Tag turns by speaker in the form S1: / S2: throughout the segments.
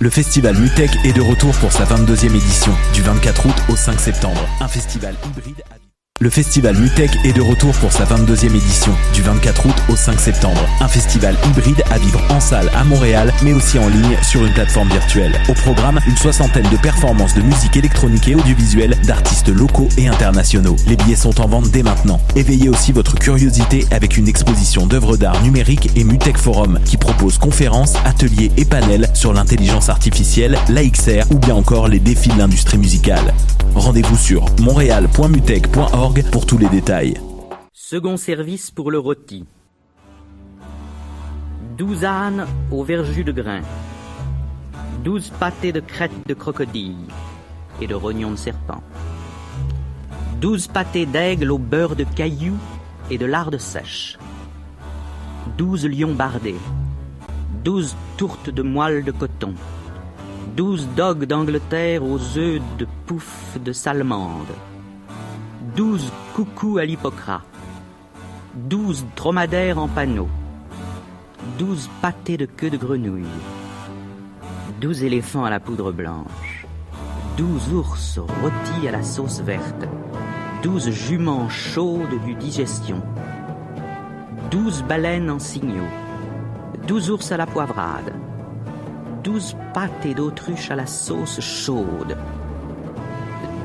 S1: Le festival Mutech est de retour pour sa 22e édition, du 24 août au 5 septembre. Un festival hybride. Le festival Mutech est de retour pour sa 22e édition, du 24 août au 5 septembre. Un festival hybride à vivre en salle à Montréal, mais aussi en ligne sur une plateforme virtuelle. Au programme, une soixantaine de performances de musique électronique et audiovisuelle d'artistes locaux et internationaux. Les billets sont en vente dès maintenant. Éveillez aussi votre curiosité avec une exposition d'œuvres d'art numérique et Mutech Forum qui propose conférences, ateliers et panels sur l'intelligence artificielle, l'AXR ou bien encore les défis de l'industrie musicale. Rendez-vous sur montréal.mutech.org pour tous les détails.
S2: Second service pour le rôti. 12 ânes au verjus de grain, 12 pâtés de crête de crocodile et de rognons de serpent, 12 pâtés d'aigle au beurre de caillou et de lardes sèches, 12 lions bardés, 12 tourtes de moelle de coton, 12 dogues d'Angleterre aux œufs de pouf de salmande, 12 coucous à l'hippocrate, Douze dromadaires en panneaux, 12 pâtés de queue de grenouille, 12 éléphants à la poudre blanche, 12 ours rôtis à la sauce verte, 12 juments chaudes du digestion, 12 baleines en signaux, 12 ours à la poivrade, 12 pâtés d'autruche à la sauce chaude,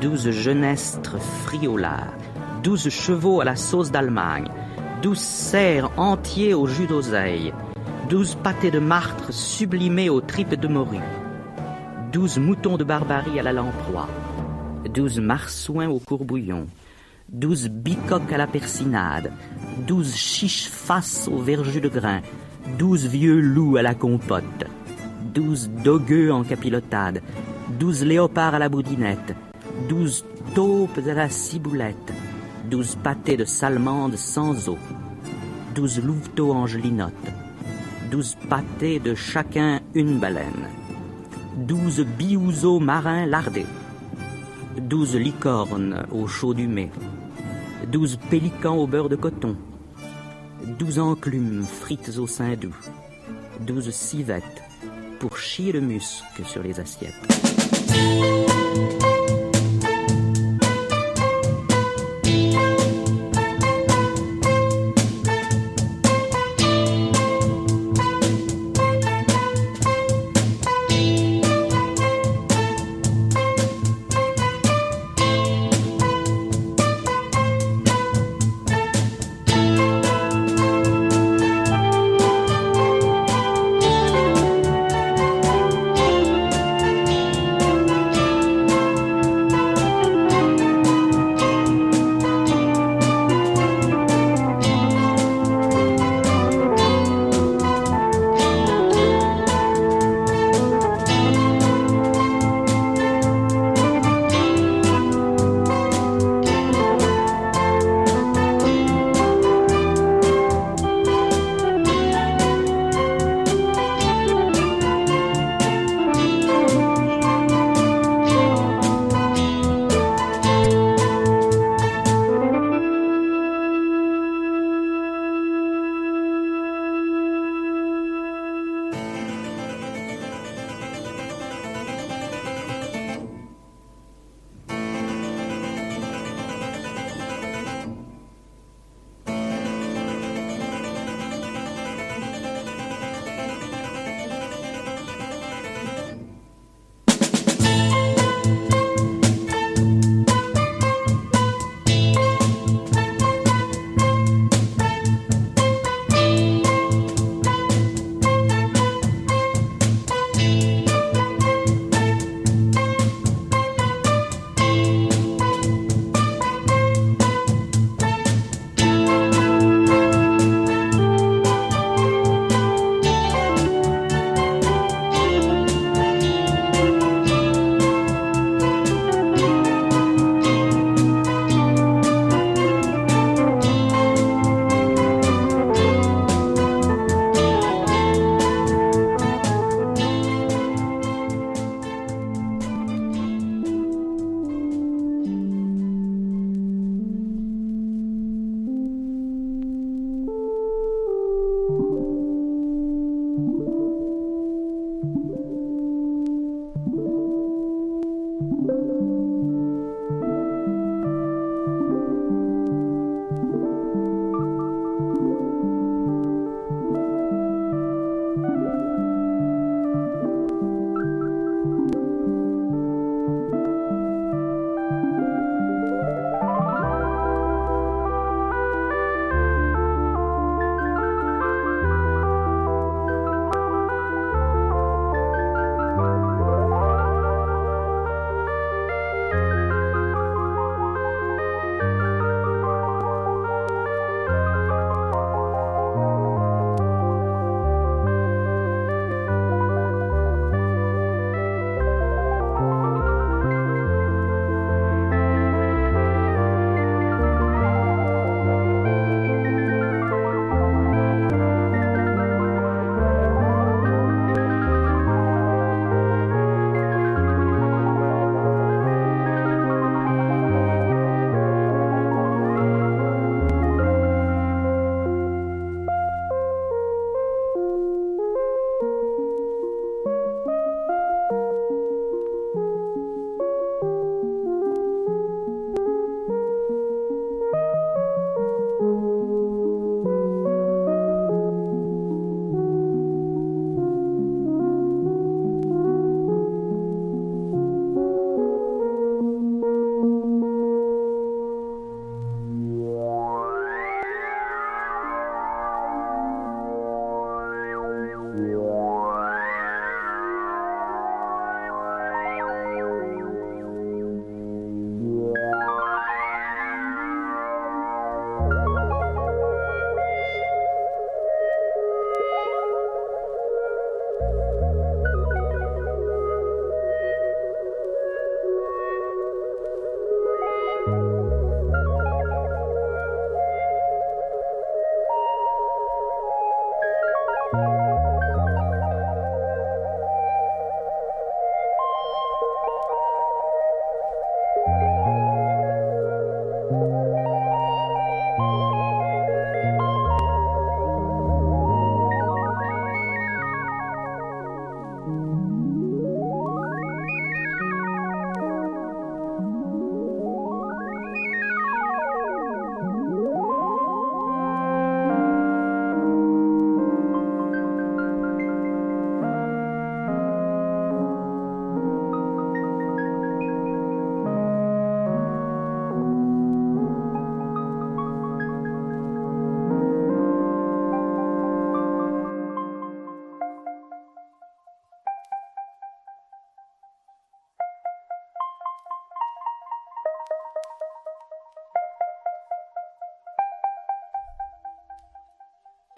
S2: 12 jeunestres friolards, 12 chevaux à la sauce d'Allemagne, 12 cerfs entiers au jus d'oseille, douze pâtés de martre sublimés aux tripes de morue, douze moutons de barbarie à la lamproie, douze marsouins au courbouillon, douze bicoques à la persinade, douze chiches face au verjus de grain, douze vieux loups à la compote, douze dogueux en capilotade, douze léopards à la boudinette, douze taupes à la ciboulette, douze pâtés de salamande sans eau, douze louveteaux angelinotes, douze pâtés de chacun une baleine, douze biouzeaux marins lardés, douze licornes au chaud du mai, douze pélicans au beurre de coton, douze enclumes frites au sein doux, douze civettes pour chier le musc sur les assiettes.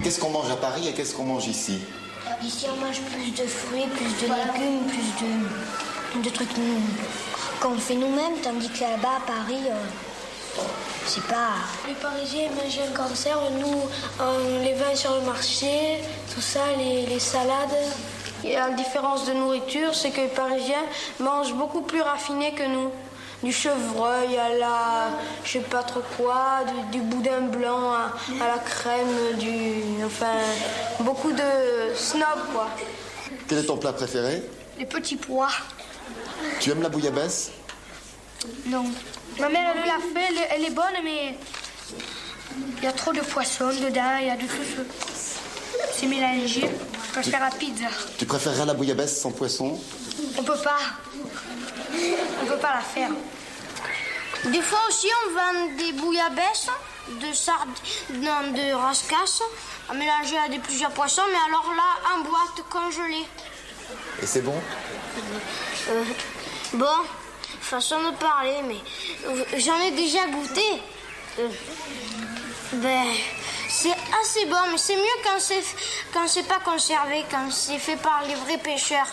S3: Qu'est-ce qu'on mange à Paris et qu'est-ce qu'on mange ici?
S4: Ici, on mange plus de fruits, plus de légumes, plus de, de trucs qu'on fait nous-mêmes, tandis que là-bas, à Paris, euh, c'est pas.
S5: Les Parisiens mangent un cancer, nous, les vend sur le marché, tout ça, les, les salades. Et la différence de nourriture, c'est que les Parisiens mangent beaucoup plus raffiné que nous du chevreuil à la je sais pas trop quoi, du, boudin blanc à, la crème, du enfin beaucoup de snob quoi.
S3: Quel est ton plat préféré?
S5: Les petits pois.
S3: Tu aimes la bouillabaisse?
S5: Non. Ma mère elle l'a fait, elle, est bonne mais il y a trop de poissons dedans, il y a de tout C'est mélangé. Je faire la pizza.
S3: Tu préférerais la bouillabaisse sans poisson?
S5: On peut pas. On peut pas la faire.
S4: Des fois aussi, on vend des bouillabaisse, de sard... non, de rascasse, à mélanger à des plusieurs poissons, mais alors là, en boîte congelée.
S3: Et c'est bon?
S4: Euh, Bon, façon de parler, mais j'en ai déjà goûté. Euh, ben, c'est assez bon, mais c'est mieux quand c'est quand c'est pas conservé, quand c'est fait par les vrais pêcheurs.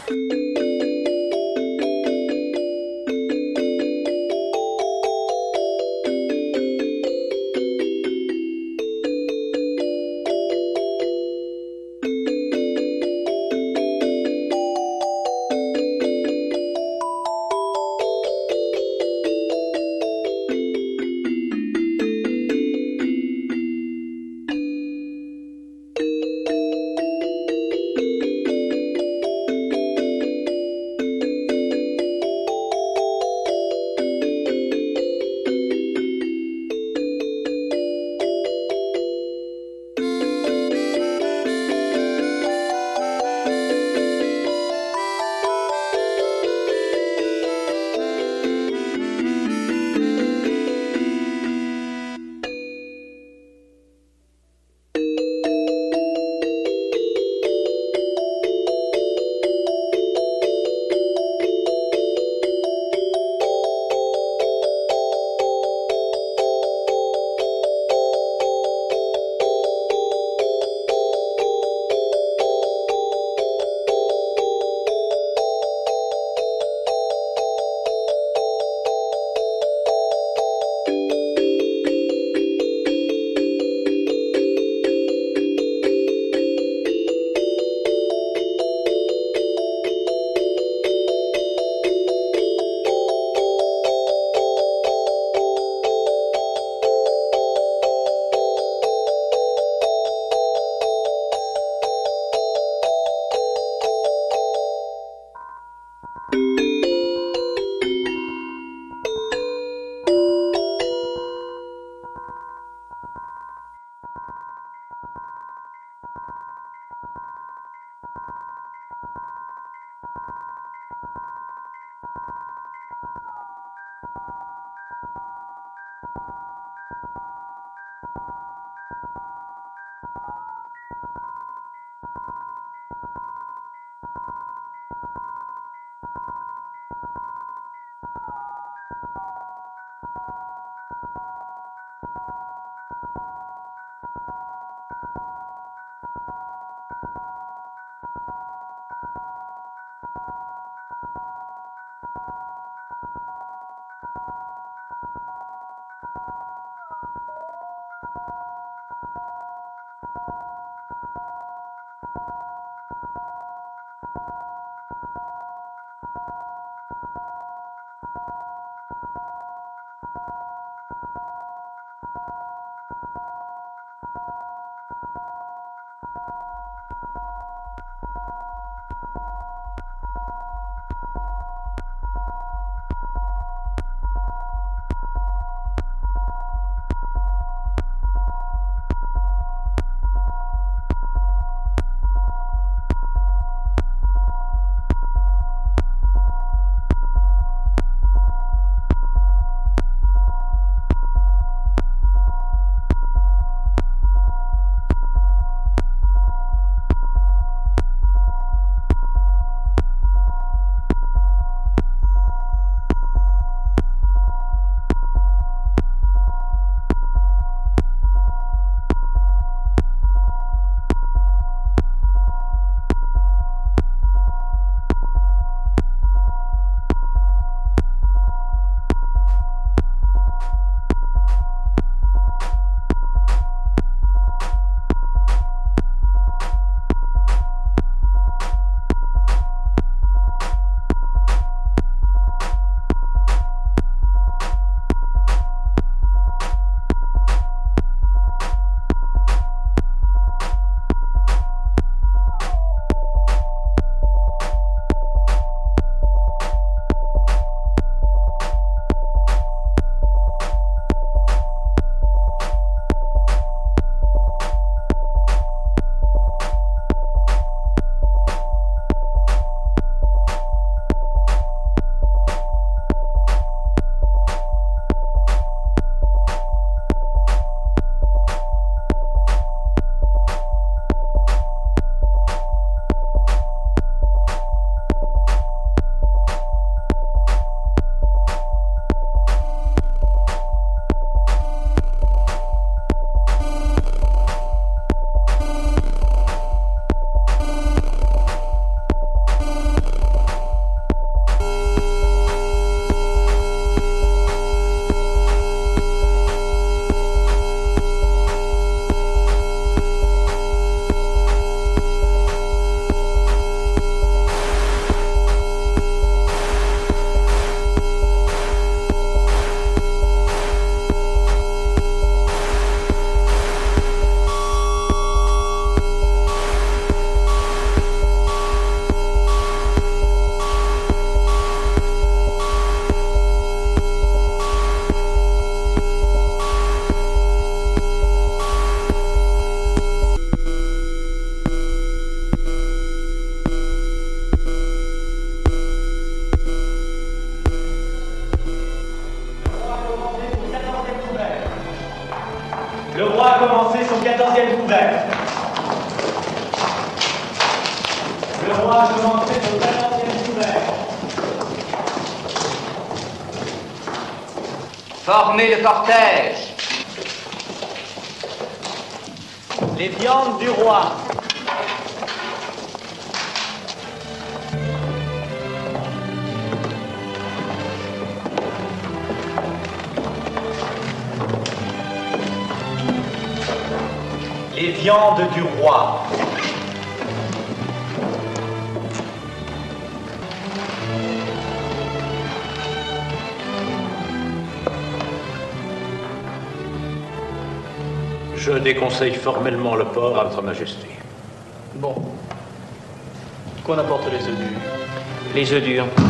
S6: Déconseille formellement le porc à Votre Majesté.
S7: Bon. Qu'on apporte les œufs durs.
S2: Les œufs durs.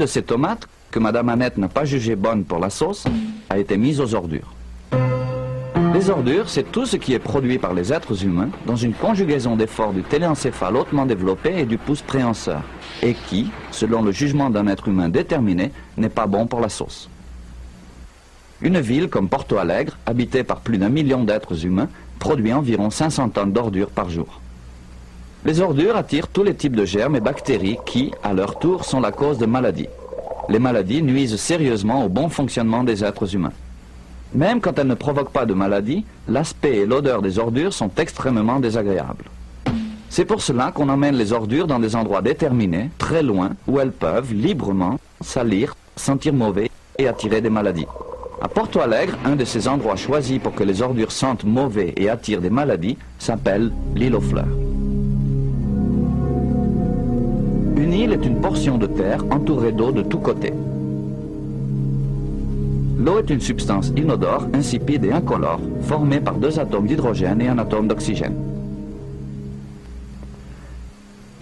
S8: De ces tomates, que Madame Annette n'a pas jugée bonne pour la sauce, a été mise aux ordures. Les ordures, c'est tout ce qui est produit par les êtres humains dans une conjugaison d'efforts du téléencéphale hautement développé et du pouce préhenseur, et qui, selon le jugement d'un être humain déterminé, n'est pas bon pour la sauce. Une ville comme Porto Alegre, habitée par plus d'un million d'êtres humains, produit environ 500 tonnes d'ordures par jour. Les ordures attirent tous les types de germes et bactéries qui, à leur tour, sont la cause de maladies. Les maladies nuisent sérieusement au bon fonctionnement des êtres humains. Même quand elles ne provoquent pas de maladie, l'aspect et l'odeur des ordures sont extrêmement désagréables. C'est pour cela qu'on emmène les ordures dans des endroits déterminés, très loin, où elles peuvent librement salir, sentir mauvais et attirer des maladies. À Porto Alegre, un de ces endroits choisis pour que les ordures sentent mauvais et attirent des maladies s'appelle l'île aux fleurs. Une île est une portion de terre entourée d'eau de tous côtés. L'eau est une substance inodore, insipide et incolore, formée par deux atomes d'hydrogène et un atome d'oxygène.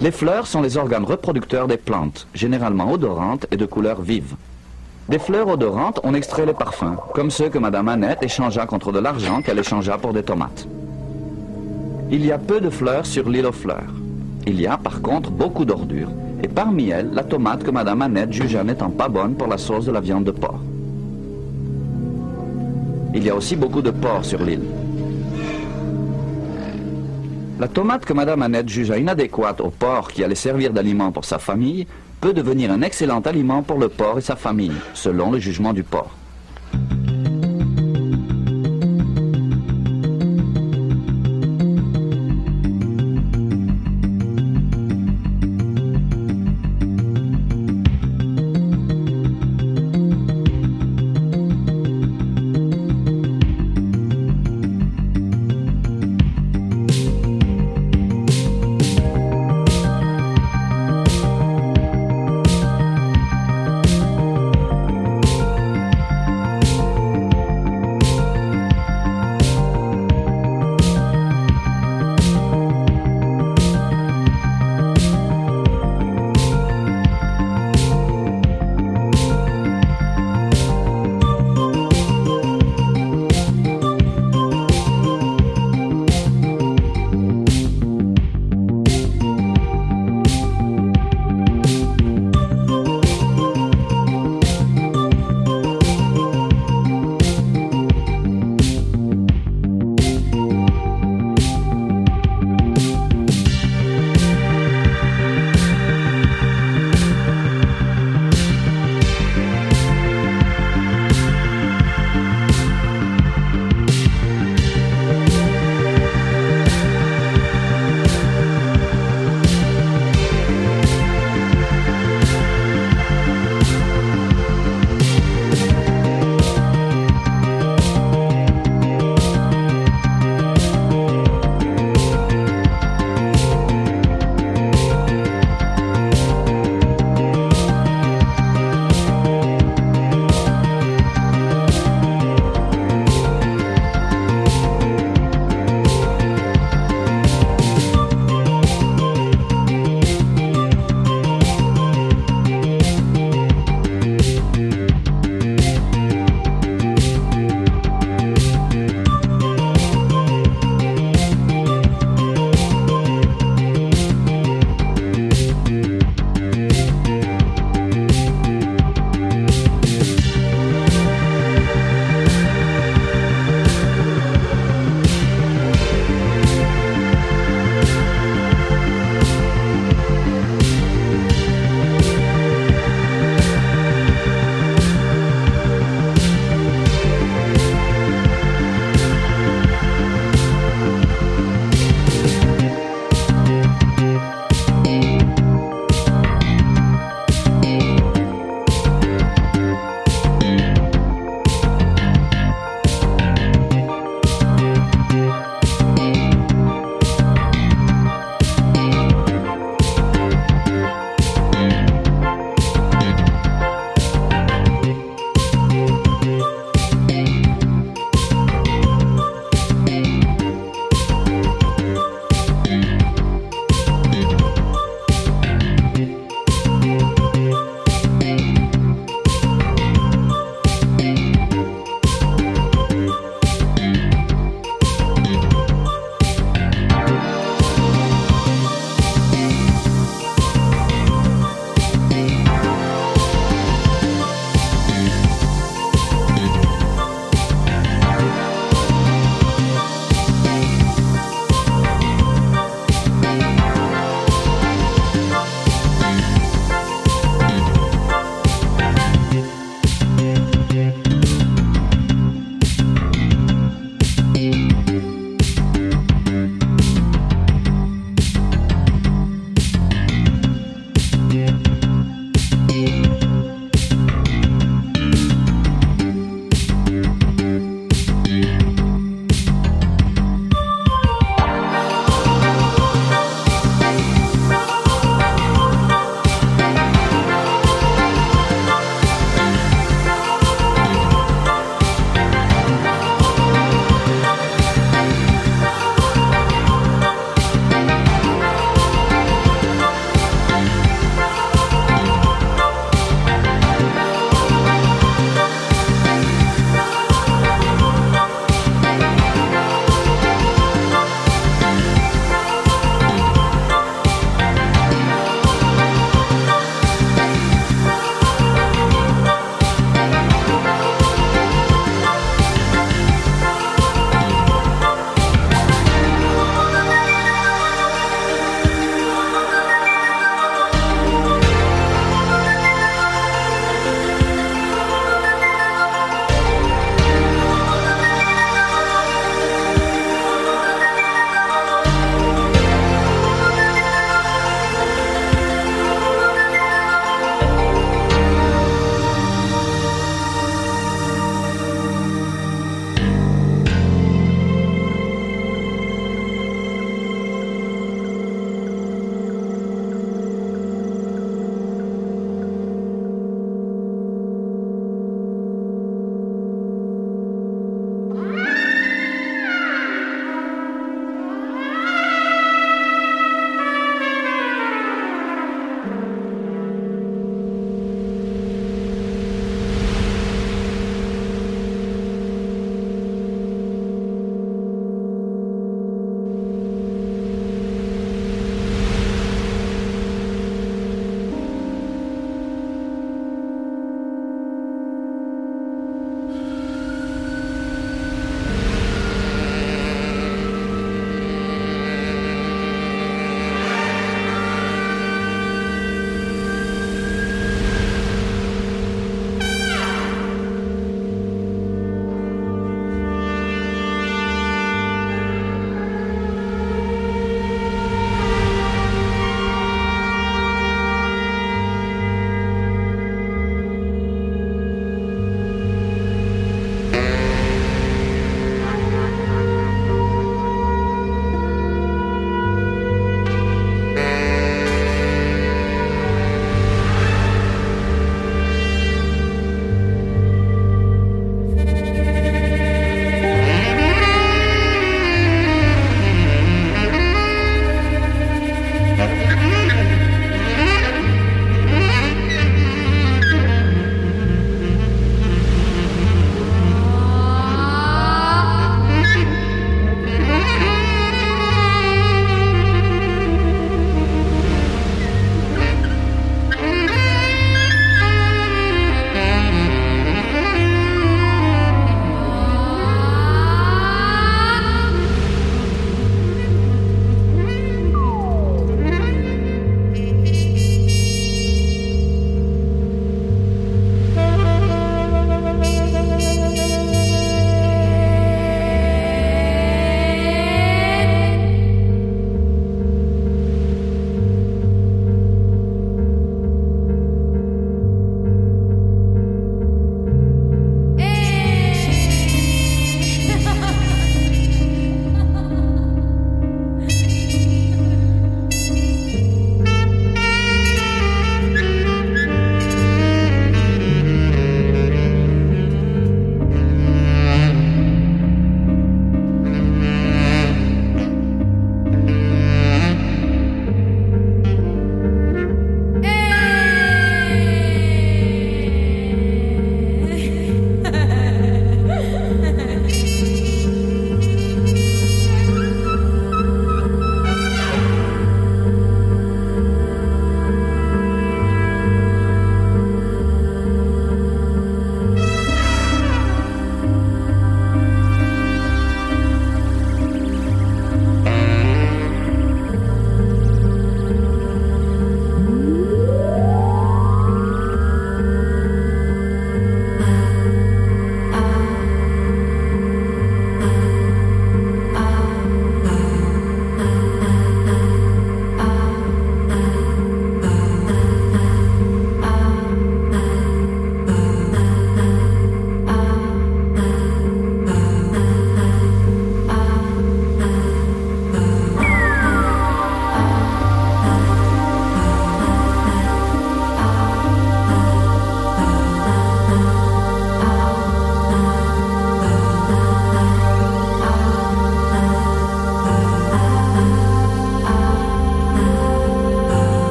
S8: Les fleurs sont les organes reproducteurs des plantes, généralement odorantes et de couleur vive. Des fleurs odorantes, on extrait les parfums, comme ceux que Madame Annette échangea contre de l'argent qu'elle échangea pour des tomates. Il y a peu de fleurs sur l'île aux fleurs. Il y a par contre beaucoup d'ordures, et parmi elles, la tomate que Madame Annette jugea n'étant pas bonne pour la sauce de la viande de porc. Il y a aussi beaucoup de porc sur l'île. La tomate que Madame Annette jugea inadéquate au porc qui allait servir d'aliment pour sa famille peut devenir un excellent aliment pour le porc et sa famille, selon le jugement du porc.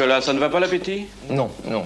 S9: Nicolas, ça ne va pas l'appétit
S10: Non, non.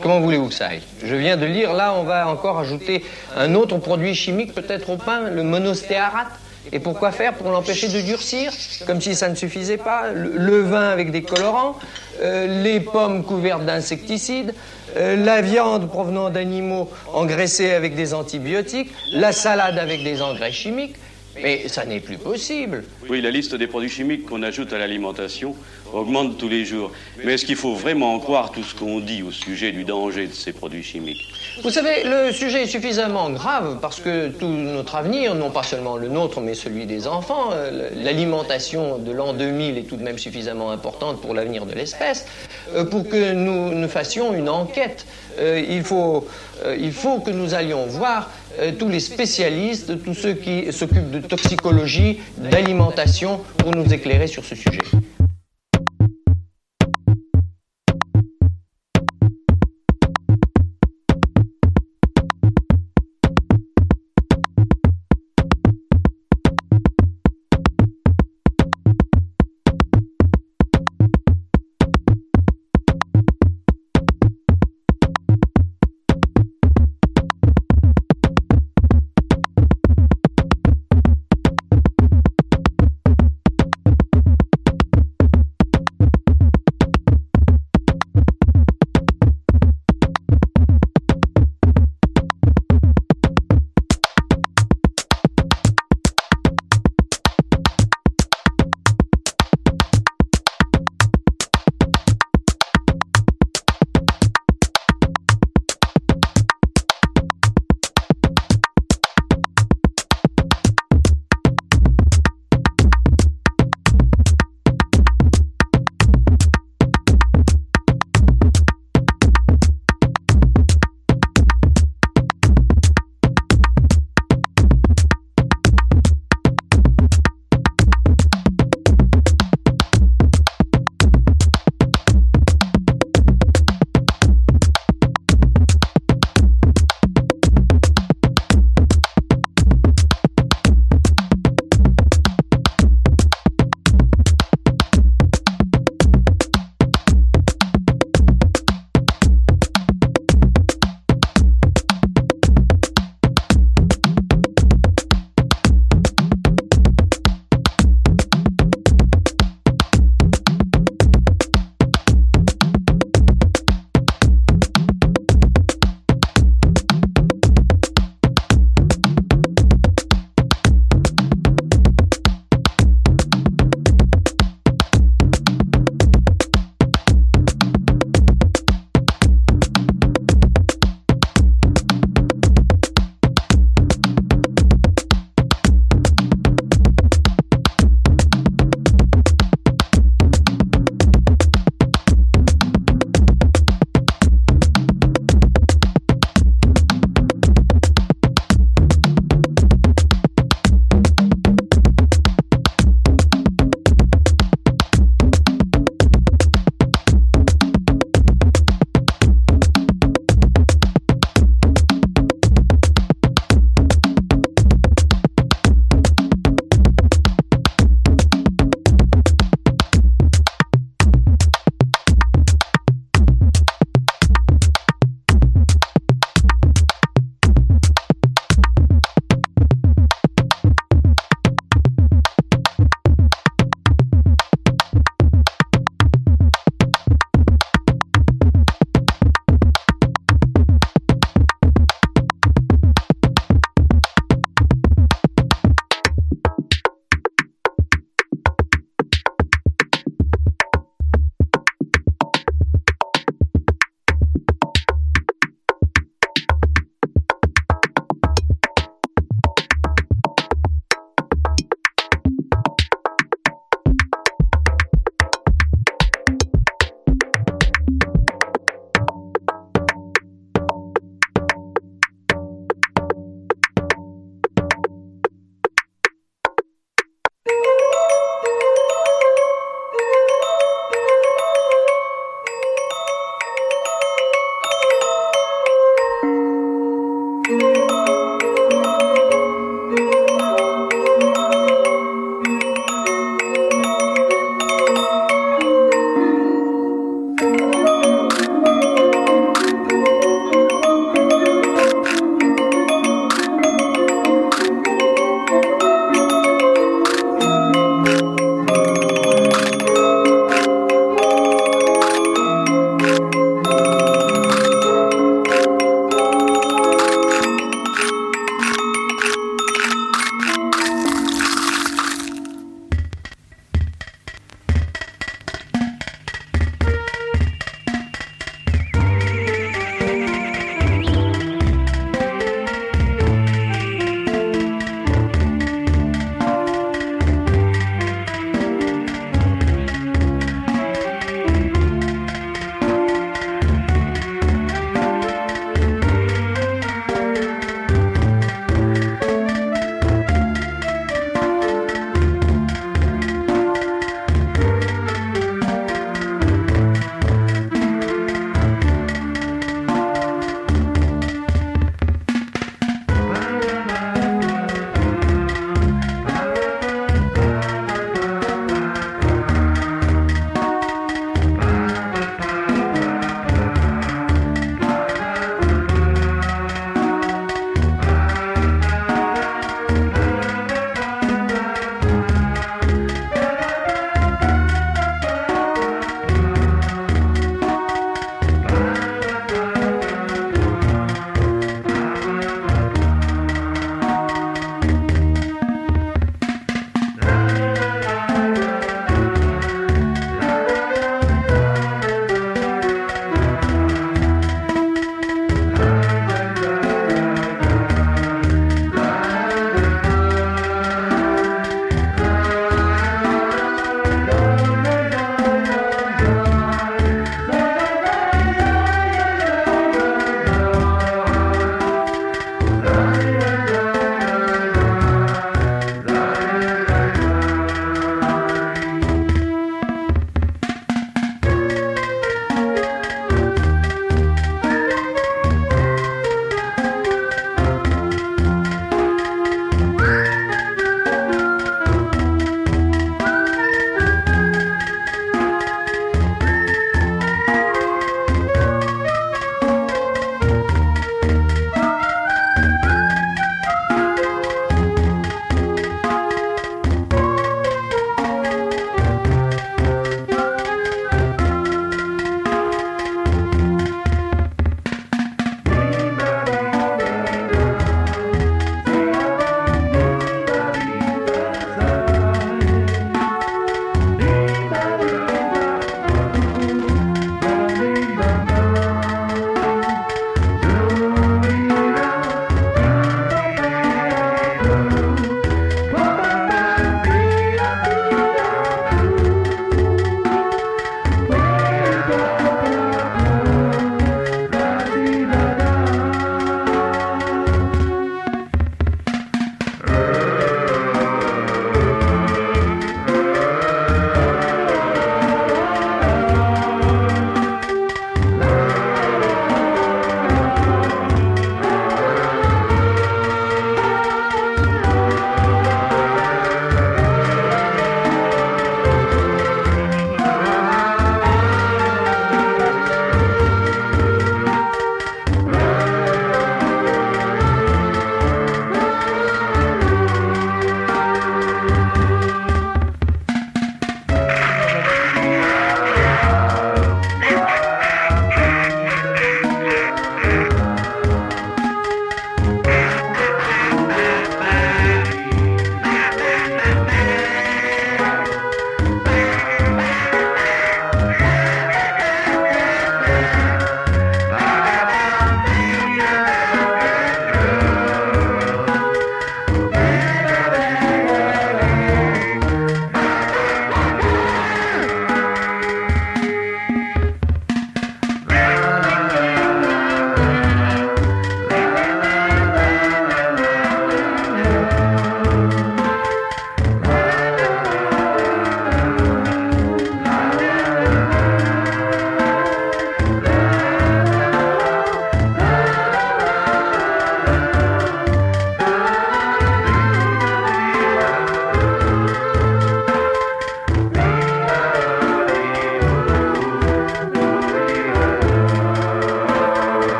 S10: Comment voulez-vous que ça aille? Je viens de lire, là, on va encore ajouter un autre produit chimique, peut-être au pain, le monostéarate. Et pourquoi faire? Pour l'empêcher de durcir, comme si ça ne suffisait pas. Le, vin avec des colorants, euh, les pommes couvertes d'insecticides, euh, la viande provenant d'animaux engraissés avec des antibiotiques, la salade avec des engrais chimiques. Mais ça n'est plus possible.
S9: Oui, la liste des produits chimiques qu'on ajoute à l'alimentation augmente tous les jours. Mais est-ce qu'il faut vraiment croire tout ce qu'on dit au sujet du danger de ces produits chimiques?
S10: Vous savez, le sujet est suffisamment grave parce que tout notre avenir, non pas seulement le nôtre, mais celui des enfants, euh, l'alimentation de l'an 2000 est tout de même suffisamment importante pour l'avenir de l'espèce, euh, pour que nous, nous fassions une enquête. Euh, il, faut, il faut que nous allions voir tous les spécialistes, tous ceux qui s'occupent de toxicologie, d'alimentation, pour nous éclairer sur ce sujet.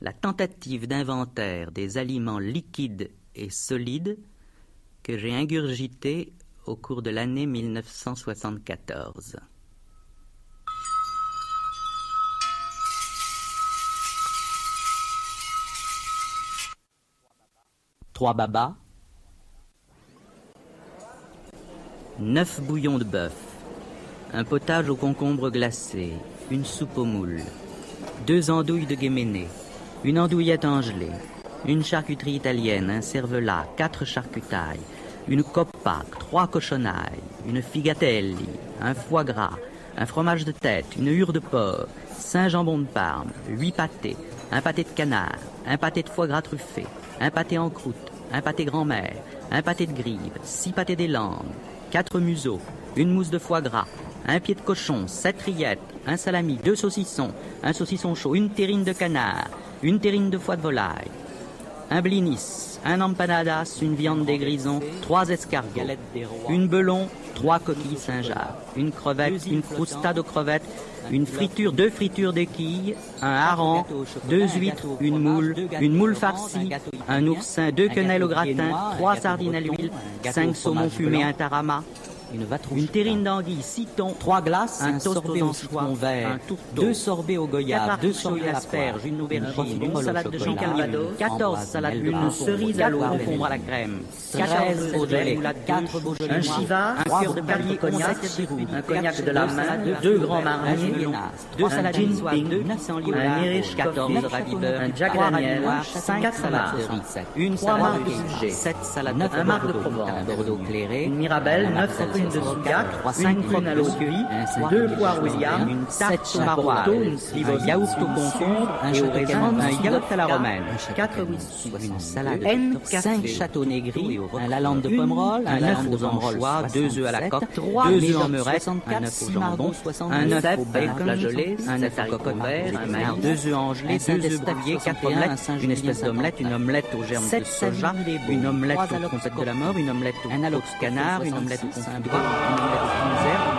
S2: La tentative d'inventaire des aliments liquides et solides que j'ai ingurgité au cours de l'année 1974. Trois babas, neuf bouillons de bœuf, un potage au concombre glacé, une soupe aux moules, deux andouilles de guéméné, une andouillette angelée, une charcuterie italienne, un cervelas, quatre charcutailles, une coppac, trois cochonailles, une figatelli, un foie gras, un fromage de tête, une hure de porc, cinq jambons de Parme, huit pâtés, un pâté de canard, un pâté de foie gras truffé, un pâté en croûte, un pâté grand-mère, un pâté de grive, six pâtés des langues, quatre museaux, une mousse de foie gras, un pied de cochon, sept rillettes, un salami, deux saucissons, un saucisson chaud, une terrine de canard, une terrine de foie de volaille, un blinis, un empanadas, une viande des grisons, trois escargots, une belon, trois coquilles Saint-Jacques, une crevette, une croustade aux crevettes, une friture, deux fritures de quilles, un hareng, deux huîtres, une moule, une moule farcie, un oursin, deux quenelles au gratin, trois sardines à l'huile, cinq saumons fumés, un tarama, une terrine d'anguille, six thons, trois glaces, un, toast aux anchois, vert, un tourteau, deux sorbets au goyave, deux sorbets asperges, une aubergine, une salade de champ calvados, 14 salades une cerise à l'eau, concombre à la crème, 13 au gelée, quatre un chiva, un cœur de perlier cognac, un cognac de la main, deux grands marins, deux salades ping, un irish 14 raviveur, un jack Daniel, cinq salades, une salade de sujet, sept salades, un marc de Provence, Bordeaux clairé, une mirabelle, neuf une de Souillac, une prune à l'eau cuit, deux poires William, une tarte maroilles, une slive au yaourt au concombre et au raisin, un yaourt à la romaine, quatre whisky, une salade, cinq châteaux négris, un lalande de pomerol, un œuf aux anchois, deux œufs à la coque, deux œufs en meurette, un œuf au jambon, un œuf au bacon flageolé, un œuf à cocotte vert, un deux œufs angelés, deux œufs brouillés, quatre omelettes, une espèce d'omelette, une omelette aux germes de soja, une omelette aux trompettes de la mort, une omelette au canard, une omelette au confit une omelette aux